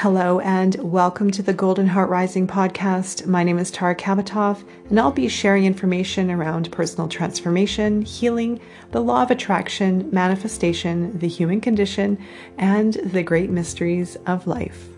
Hello, and welcome to the Golden Heart Rising podcast. My name is Tara Kabatov, and I'll be sharing information around personal transformation, healing, the law of attraction, manifestation, the human condition, and the great mysteries of life.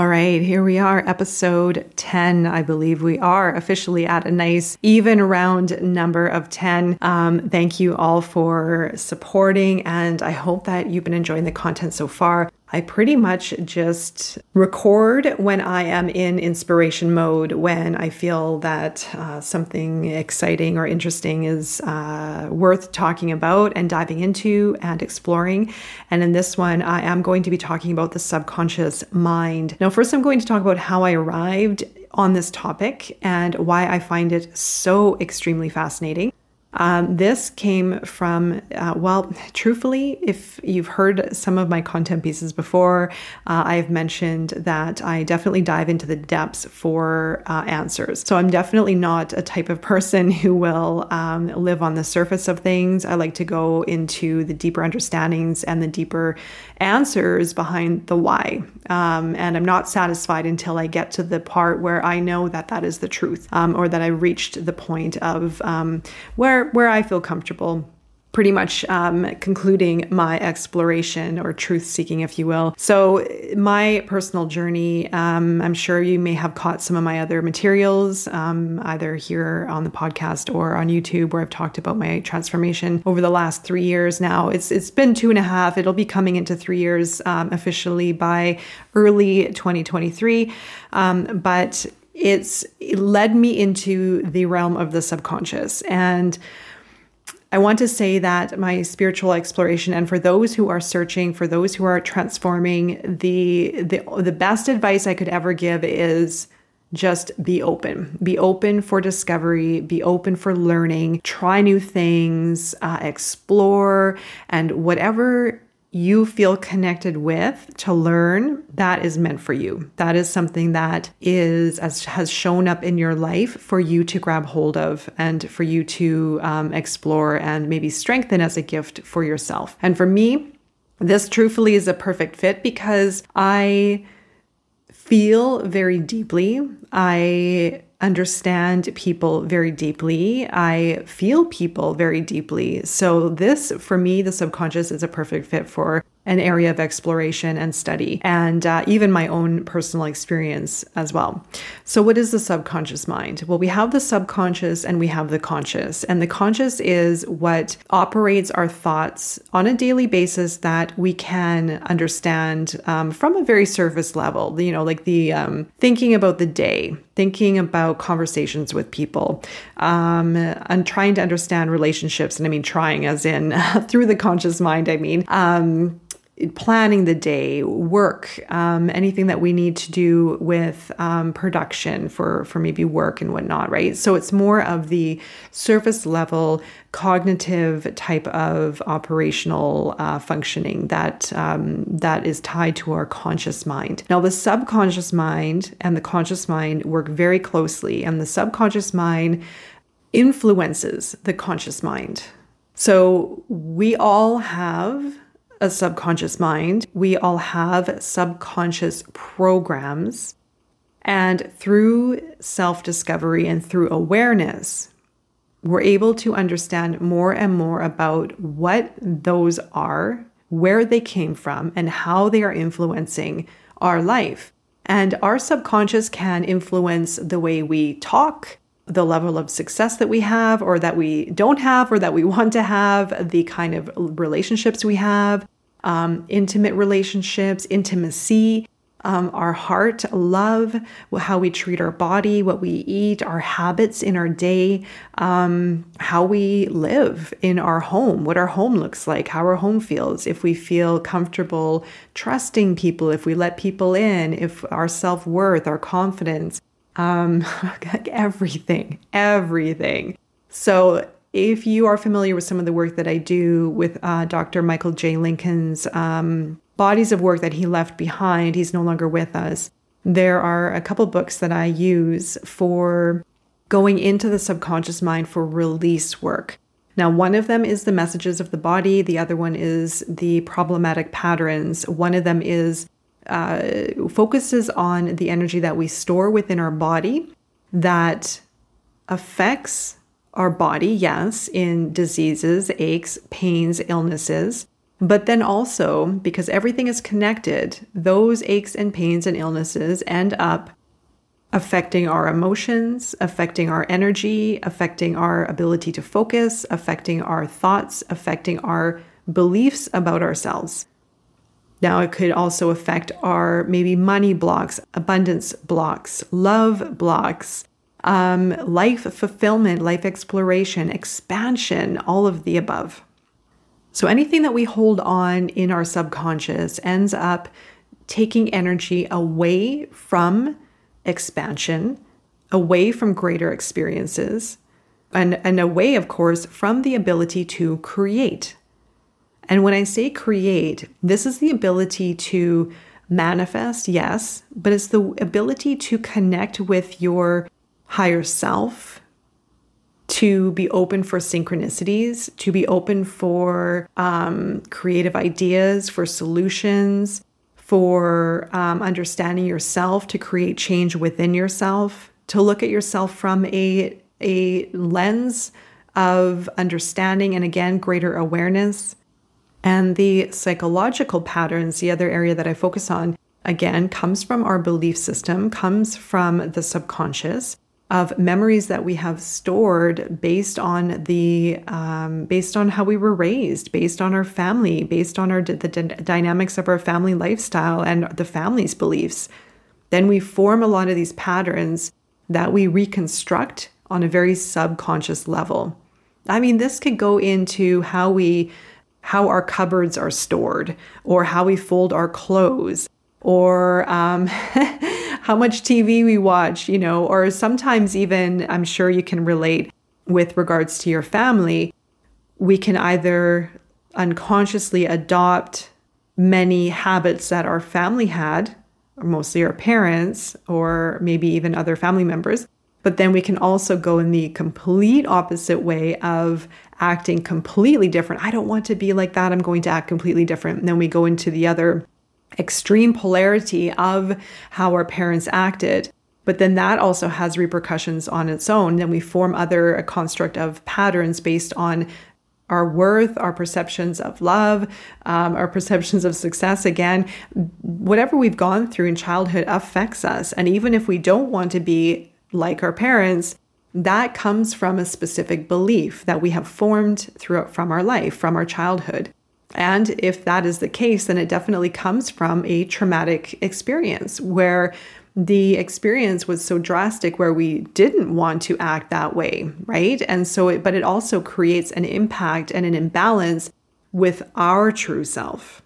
All right, here we are, episode 10. I believe we are officially at a nice, even round number of 10. Um, thank you all for supporting, and I hope that you've been enjoying the content so far. I pretty much just record when I am in inspiration mode, when I feel that uh, something exciting or interesting is uh, worth talking about and diving into and exploring. And in this one, I am going to be talking about the subconscious mind. Now, first, I'm going to talk about how I arrived on this topic and why I find it so extremely fascinating. Um, this came from, uh, well, truthfully, if you've heard some of my content pieces before, uh, I've mentioned that I definitely dive into the depths for uh, answers. So I'm definitely not a type of person who will um, live on the surface of things. I like to go into the deeper understandings and the deeper answers behind the why. Um, and I'm not satisfied until I get to the part where I know that that is the truth um, or that I reached the point of um, where where where I feel comfortable pretty much um, concluding my exploration or truth seeking, if you will. So, my personal journey, um, I'm sure you may have caught some of my other materials, um, either here on the podcast or on YouTube, where I've talked about my transformation over the last three years now. It's It's been two and a half, it'll be coming into three years um, officially by early 2023. Um, but it's it led me into the realm of the subconscious and I want to say that my spiritual exploration and for those who are searching for those who are transforming the the the best advice I could ever give is just be open. Be open for discovery. Be open for learning. Try new things. Uh, explore. And whatever you feel connected with to learn, that is meant for you. That is something that is as has shown up in your life for you to grab hold of and for you to um, explore and maybe strengthen as a gift for yourself. And for me, this truthfully is a perfect fit because I feel very deeply. I understand people very deeply. I feel people very deeply. So, this for me, the subconscious is a perfect fit for an area of exploration and study, and uh, even my own personal experience as well. So, what is the subconscious mind? Well, we have the subconscious and we have the conscious. And the conscious is what operates our thoughts on a daily basis that we can understand um, from a very surface level, you know, like the um, thinking about the day, thinking about conversations with people, um, and trying to understand relationships. And I mean, trying as in through the conscious mind, I mean. Um, planning the day, work, um, anything that we need to do with um, production for for maybe work and whatnot, right? So it's more of the surface level cognitive type of operational uh, functioning that um, that is tied to our conscious mind. Now, the subconscious mind and the conscious mind work very closely, and the subconscious mind influences the conscious mind. So we all have a subconscious mind. We all have subconscious programs. And through self discovery and through awareness, we're able to understand more and more about what those are, where they came from, and how they are influencing our life. And our subconscious can influence the way we talk, the level of success that we have or that we don't have or that we want to have, the kind of relationships we have, um, intimate relationships, intimacy, um, our heart, love, how we treat our body, what we eat, our habits in our day, um, how we live in our home, what our home looks like, how our home feels, if we feel comfortable trusting people, if we let people in, if our self worth, our confidence, um, everything, everything. So if you are familiar with some of the work that I do with uh, Dr. Michael J. Lincoln's um, bodies of work that he left behind, he's no longer with us. There are a couple books that I use for going into the subconscious mind for release work. Now, one of them is the messages of the body, the other one is the problematic patterns. One of them is uh, focuses on the energy that we store within our body that affects our body, yes, in diseases, aches, pains, illnesses. But then also, because everything is connected, those aches and pains and illnesses end up affecting our emotions, affecting our energy, affecting our ability to focus, affecting our thoughts, affecting our beliefs about ourselves. Now, it could also affect our maybe money blocks, abundance blocks, love blocks, um, life fulfillment, life exploration, expansion, all of the above. So, anything that we hold on in our subconscious ends up taking energy away from expansion, away from greater experiences, and, and away, of course, from the ability to create. And when I say create, this is the ability to manifest, yes, but it's the ability to connect with your higher self, to be open for synchronicities, to be open for um, creative ideas, for solutions, for um, understanding yourself, to create change within yourself, to look at yourself from a, a lens of understanding and again, greater awareness. And the psychological patterns, the other area that I focus on, again, comes from our belief system, comes from the subconscious of memories that we have stored based on the um, based on how we were raised, based on our family, based on our the d- dynamics of our family lifestyle and the family's beliefs. Then we form a lot of these patterns that we reconstruct on a very subconscious level. I mean, this could go into how we how our cupboards are stored or how we fold our clothes or um, how much TV we watch, you know, or sometimes even, I'm sure you can relate with regards to your family, we can either unconsciously adopt many habits that our family had, or mostly our parents, or maybe even other family members. But then we can also go in the complete opposite way of acting completely different. I don't want to be like that. I'm going to act completely different. And then we go into the other extreme polarity of how our parents acted but then that also has repercussions on its own then we form other a construct of patterns based on our worth our perceptions of love um, our perceptions of success again whatever we've gone through in childhood affects us and even if we don't want to be like our parents that comes from a specific belief that we have formed throughout from our life from our childhood and if that is the case, then it definitely comes from a traumatic experience where the experience was so drastic where we didn't want to act that way, right? And so, it, but it also creates an impact and an imbalance with our true self.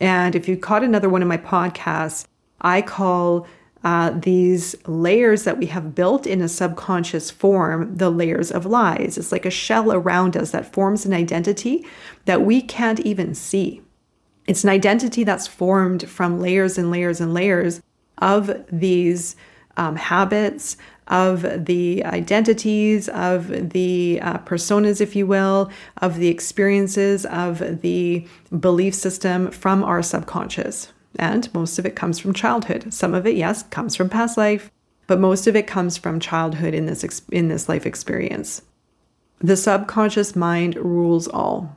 And if you caught another one of my podcasts, I call uh, these layers that we have built in a subconscious form, the layers of lies. It's like a shell around us that forms an identity that we can't even see. It's an identity that's formed from layers and layers and layers of these um, habits, of the identities, of the uh, personas, if you will, of the experiences, of the belief system from our subconscious. And most of it comes from childhood. Some of it, yes, comes from past life, but most of it comes from childhood in this ex- in this life experience. The subconscious mind rules all.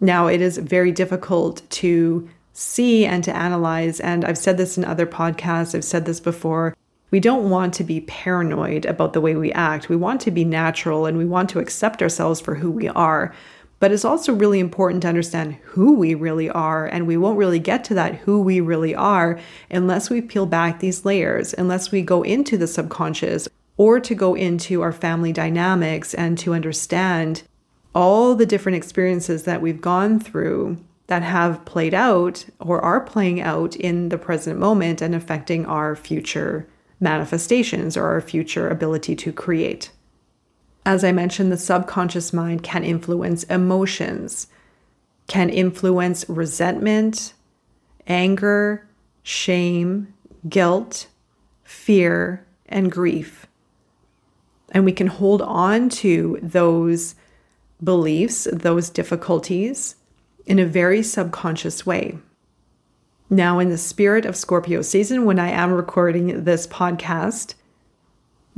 Now, it is very difficult to see and to analyze, and I've said this in other podcasts, I've said this before. We don't want to be paranoid about the way we act. We want to be natural and we want to accept ourselves for who we are. But it's also really important to understand who we really are. And we won't really get to that who we really are unless we peel back these layers, unless we go into the subconscious or to go into our family dynamics and to understand all the different experiences that we've gone through that have played out or are playing out in the present moment and affecting our future manifestations or our future ability to create. As I mentioned, the subconscious mind can influence emotions, can influence resentment, anger, shame, guilt, fear, and grief. And we can hold on to those beliefs, those difficulties in a very subconscious way. Now, in the spirit of Scorpio season, when I am recording this podcast,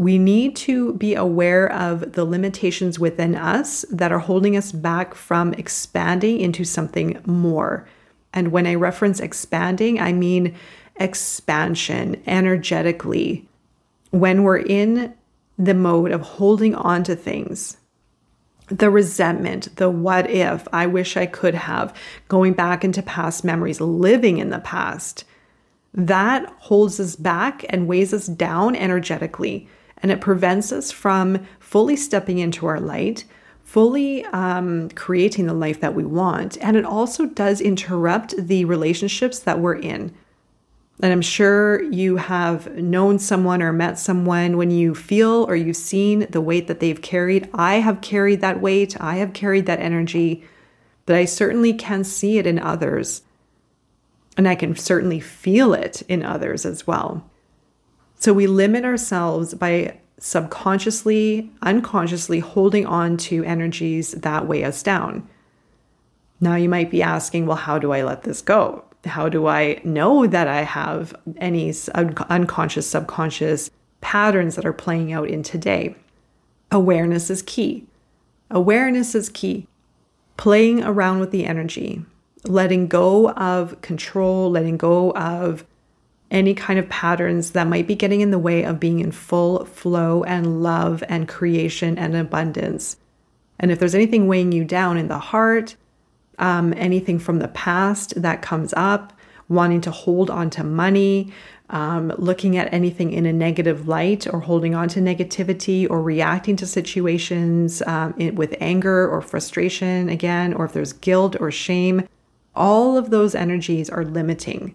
we need to be aware of the limitations within us that are holding us back from expanding into something more. And when I reference expanding, I mean expansion energetically. When we're in the mode of holding on to things, the resentment, the what if, I wish I could have, going back into past memories, living in the past, that holds us back and weighs us down energetically. And it prevents us from fully stepping into our light, fully um, creating the life that we want. And it also does interrupt the relationships that we're in. And I'm sure you have known someone or met someone when you feel or you've seen the weight that they've carried. I have carried that weight, I have carried that energy, but I certainly can see it in others. And I can certainly feel it in others as well. So we limit ourselves by subconsciously, unconsciously holding on to energies that weigh us down. Now you might be asking, well, how do I let this go? how do I know that I have any unconscious, subconscious patterns that are playing out in today? Awareness is key. Awareness is key. Playing around with the energy, letting go of control, letting go of any kind of patterns that might be getting in the way of being in full flow and love and creation and abundance. And if there's anything weighing you down in the heart, um, anything from the past that comes up, wanting to hold on to money, um, looking at anything in a negative light, or holding on to negativity, or reacting to situations um, in, with anger or frustration again, or if there's guilt or shame. All of those energies are limiting.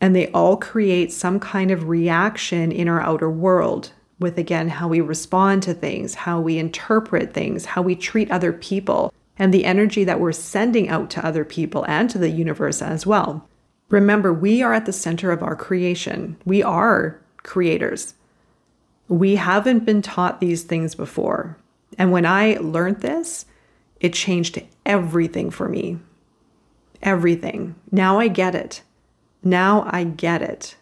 And they all create some kind of reaction in our outer world with, again, how we respond to things, how we interpret things, how we treat other people and the energy that we're sending out to other people and to the universe as well. Remember, we are at the center of our creation. We are creators. We haven't been taught these things before. And when I learned this, it changed everything for me. Everything. Now I get it. Now I get it.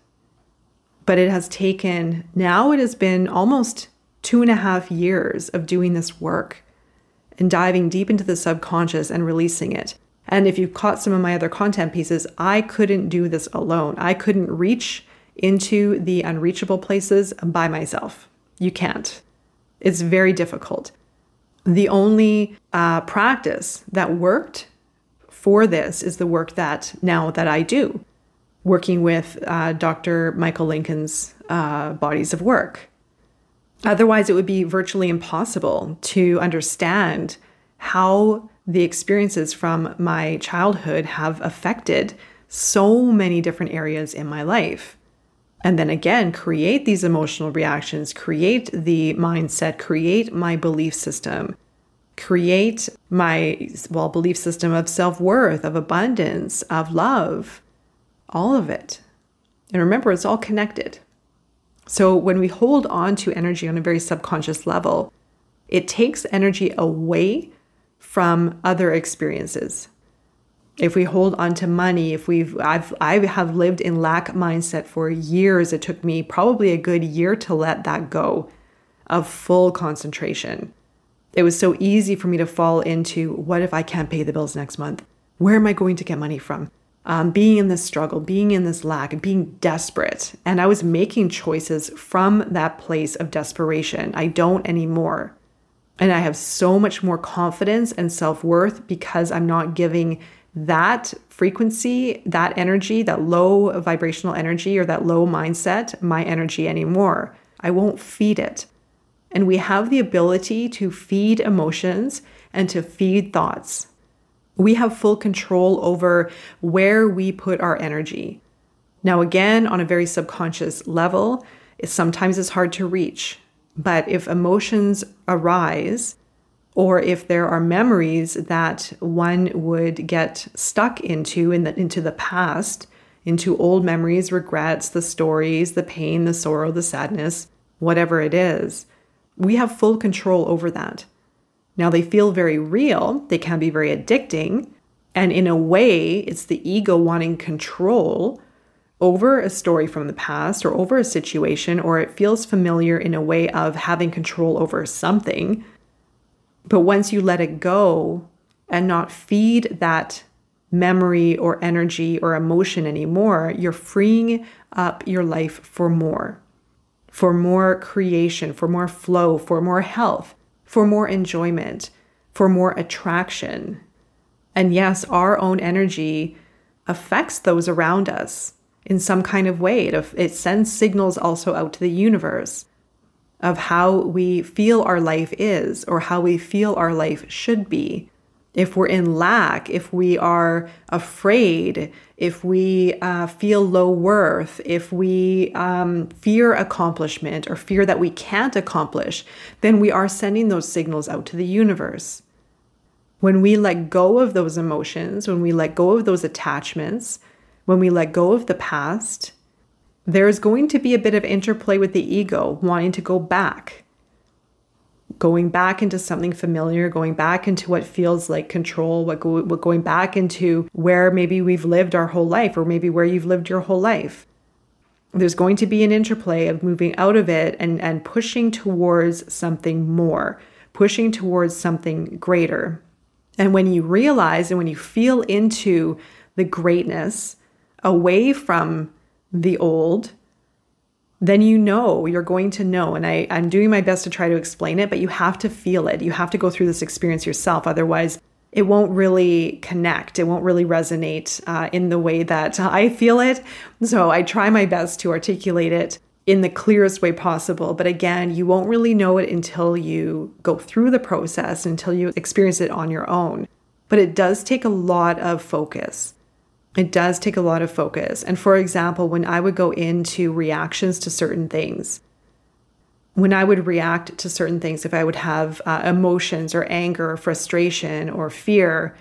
But it has taken, now it has been almost two and a half years of doing this work and diving deep into the subconscious and releasing it. And if you've caught some of my other content pieces, I couldn't do this alone. I couldn't reach into the unreachable places by myself. You can't. It's very difficult. The only uh, practice that worked for this is the work that now that I do, working with uh, Dr. Michael Lincoln's uh, bodies of work. Otherwise, it would be virtually impossible to understand how the experiences from my childhood have affected so many different areas in my life. And then again, create these emotional reactions, create the mindset, create my belief system, create my, well, belief system of self worth, of abundance, of love, all of it. And remember, it's all connected. So when we hold on to energy on a very subconscious level, it takes energy away from other experiences. If we hold on to money, if we've I've I have lived in lack mindset for years. It took me probably a good year to let that go of full concentration. It was so easy for me to fall into what if I can't pay the bills next month? Where am I going to get money from? Um, being in this struggle, being in this lack, being desperate. And I was making choices from that place of desperation. I don't anymore. And I have so much more confidence and self worth because I'm not giving that frequency, that energy, that low vibrational energy or that low mindset, my energy anymore. I won't feed it. And we have the ability to feed emotions and to feed thoughts we have full control over where we put our energy. Now, again, on a very subconscious level, it sometimes is hard to reach. But if emotions arise, or if there are memories that one would get stuck into in the, into the past, into old memories, regrets, the stories, the pain, the sorrow, the sadness, whatever it is, we have full control over that. Now, they feel very real, they can be very addicting. And in a way, it's the ego wanting control over a story from the past or over a situation, or it feels familiar in a way of having control over something. But once you let it go and not feed that memory or energy or emotion anymore, you're freeing up your life for more, for more creation, for more flow, for more health, for more enjoyment, for more attraction. And yes, our own energy affects those around us in some kind of way. It, it sends signals also out to the universe of how we feel our life is or how we feel our life should be if we're in lack, if we are afraid, if we uh, feel low worth, if we um, fear accomplishment or fear that we can't accomplish, then we are sending those signals out to the universe. When we let go of those emotions, when we let go of those attachments, when we let go of the past, there's going to be a bit of interplay with the ego wanting to go back going back into something familiar, going back into what feels like control, what, go, what going back into where maybe we've lived our whole life or maybe where you've lived your whole life. There's going to be an interplay of moving out of it and, and pushing towards something more, pushing towards something greater. And when you realize and when you feel into the greatness away from the old, then you know you're going to know. And I, I'm doing my best to try to explain it, but you have to feel it. You have to go through this experience yourself. Otherwise, it won't really connect. It won't really resonate uh, in the way that I feel it. So I try my best to articulate it in the clearest way possible. But again, you won't really know it until you go through the process, until you experience it on your own. But it does take a lot of focus. It does take a lot of focus. And for example, when I would go into reactions to certain things, when I would react to certain things, if I would have uh, emotions or anger or frustration or fear,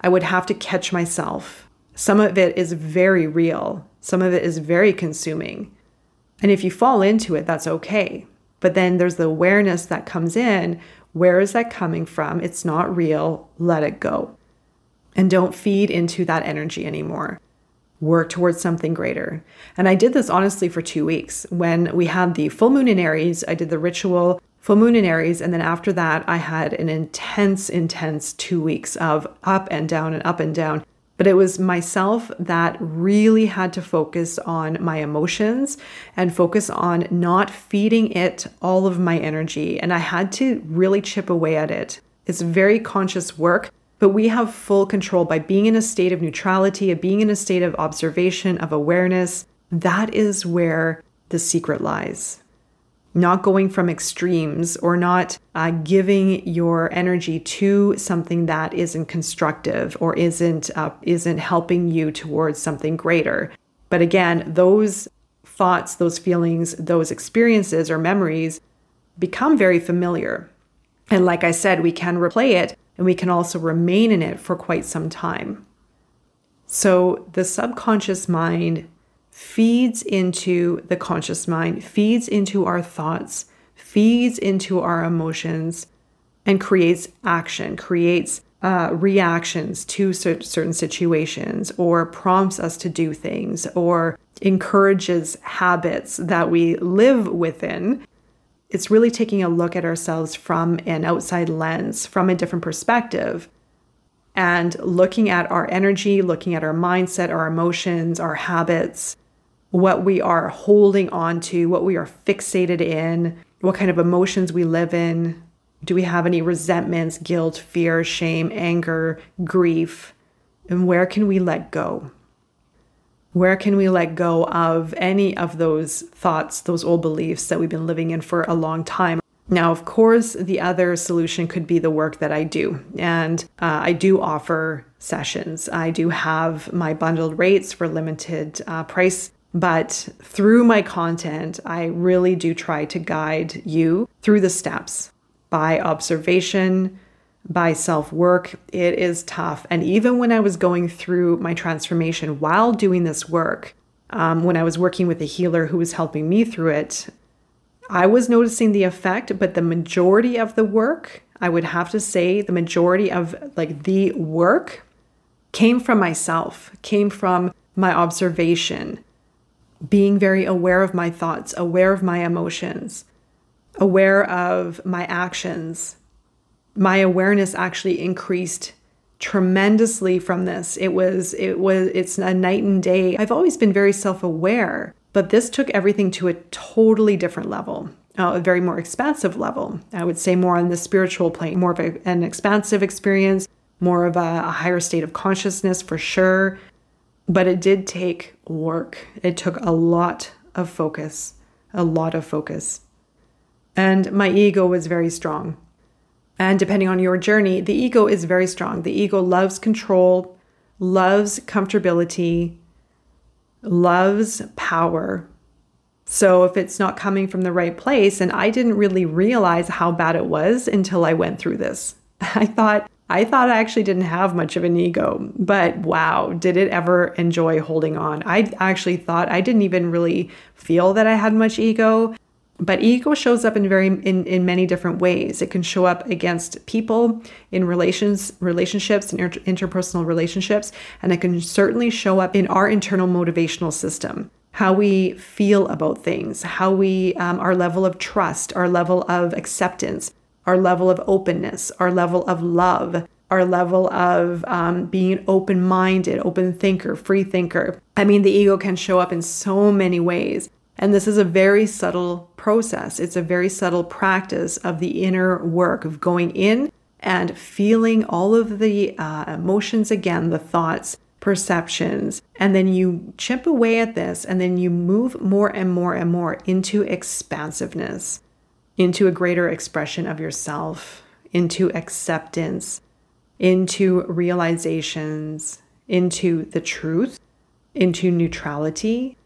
I would have to catch myself. Some of it is very real, some of it is very consuming. And if you fall into it, that's okay. But then there's the awareness that comes in. Where is that coming from? It's not real. Let it go and don't feed into that energy anymore. Work towards something greater. And I did this honestly for two weeks. When we had the full moon in Aries, I did the ritual full moon in Aries. And then after that, I had an intense, intense two weeks of up and down and up and down. But it was myself that really had to focus on my emotions and focus on not feeding it all of my energy. And I had to really chip away at it. It's very conscious work but we have full control by being in a state of neutrality, of being in a state of observation, of awareness. That is where the secret lies. Not going from extremes or not uh, giving your energy to something that isn't constructive or isn't uh, isn't helping you towards something greater. But again, those thoughts, those feelings, those experiences or memories become very familiar. And like I said, we can replay it and we can also remain in it for quite some time. So the subconscious mind feeds into the conscious mind, feeds into our thoughts, feeds into our emotions, and creates action, creates uh, reactions to certain situations, or prompts us to do things, or encourages habits that we live within it's really taking a look at ourselves from an outside lens, from a different perspective, and looking at our energy, looking at our mindset, our emotions, our habits, what we are holding on to, what we are fixated in, what kind of emotions we live in. Do we have any resentments, guilt, fear, shame, anger, grief? And where can we let go? Where can we let go of any of those thoughts, those old beliefs that we've been living in for a long time? Now, of course, the other solution could be the work that I do. And uh, I do offer sessions. I do have my bundled rates for limited uh, price. But through my content, I really do try to guide you through the steps by observation, by self work. It is tough. And even when I was going through my transformation while doing this work, um, when I was working with a healer who was helping me through it, I was noticing the effect, but the majority of the work, I would have to say, the majority of like the work came from myself, came from my observation, being very aware of my thoughts, aware of my emotions, aware of my actions. My awareness actually increased tremendously from this. It was it was it's a night and day. I've always been very self-aware, but this took everything to a totally different level. Uh, a very more expansive level. I would say more on the spiritual plane, more of a, an expansive experience, more of a, a higher state of consciousness for sure. But it did take work. It took a lot of focus, a lot of focus. And my ego was very strong. And depending on your journey, the ego is very strong. The ego loves control, loves comfortability, loves power. So if it's not coming from the right place, and I didn't really realize how bad it was until I went through this. I thought I thought I actually didn't have much of an ego, but wow, did it ever enjoy holding on. I actually thought I didn't even really feel that I had much ego. But ego shows up in very in, in many different ways. It can show up against people in relations relationships and inter- interpersonal relationships, and it can certainly show up in our internal motivational system how we feel about things, how we, um, our level of trust, our level of acceptance, our level of openness, our level of love, our level of um, being open minded, open thinker, free thinker. I mean, the ego can show up in so many ways. And this is a very subtle process. It's a very subtle practice of the inner work of going in and feeling all of the uh, emotions again, the thoughts, perceptions. And then you chip away at this and then you move more and more and more into expansiveness into a greater expression of yourself, into acceptance, into realizations, into the truth, into neutrality,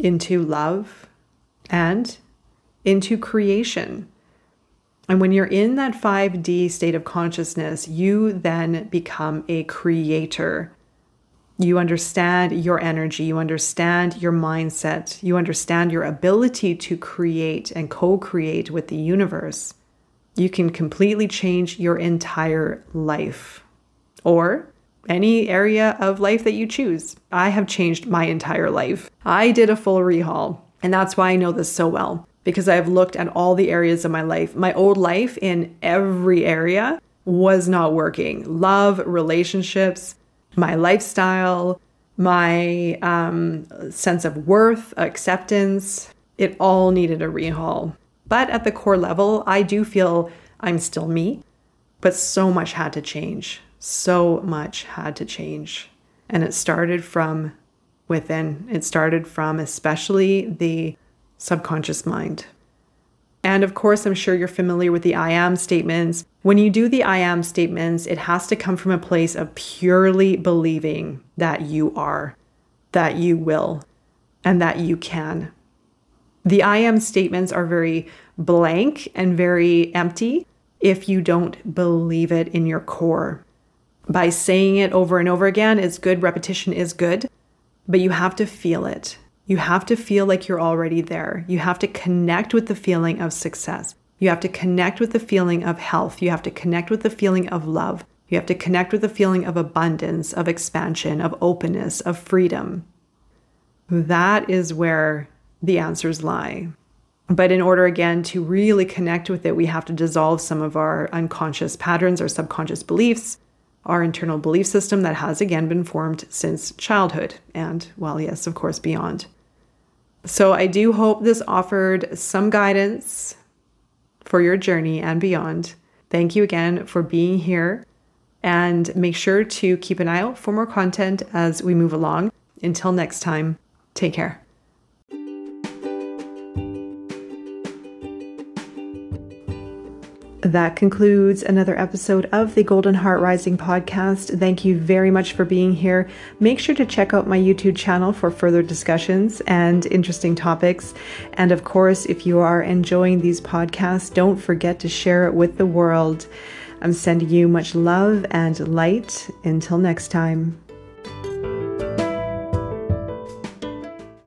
into love, and into creation. And when you're in that 5D state of consciousness, you then become a creator. You understand your energy, you understand your mindset, you understand your ability to create and co create with the universe. You can completely change your entire life or any area of life that you choose. I have changed my entire life. I did a full rehaul, and that's why I know this so well because I've looked at all the areas of my life. My old life in every area was not working love, relationships, my lifestyle, my um, sense of worth, acceptance, it all needed a rehaul. But at the core level, I do feel I'm still me, but so much had to change. So much had to change. And it started from within, it started from especially the subconscious mind. And of course, I'm sure you're familiar with the I am statements. When you do the I am statements, it has to come from a place of purely believing that you are, that you will, and that you can. The I am statements are very blank and very empty if you don't believe it in your core. By saying it over and over again is good, repetition is good, but you have to feel it. You have to feel like you're already there. You have to connect with the feeling of success. You have to connect with the feeling of health. You have to connect with the feeling of love. You have to connect with the feeling of abundance, of expansion, of openness, of freedom. That is where the answers lie. But in order, again, to really connect with it, we have to dissolve some of our unconscious patterns or subconscious beliefs, our internal belief system that has, again, been formed since childhood and, well, yes, of course, beyond. So I do hope this offered some guidance for your journey and beyond. Thank you again for being here. And make sure to keep an eye out for more content as we move along. Until next time, take care. That concludes another episode of the Golden Heart Rising podcast. Thank you very much for being here. Make sure to check out my YouTube channel for further discussions and interesting topics. And of course, if you are enjoying these podcasts, don't forget to share it with the world. I'm sending you much love and light. Until next time.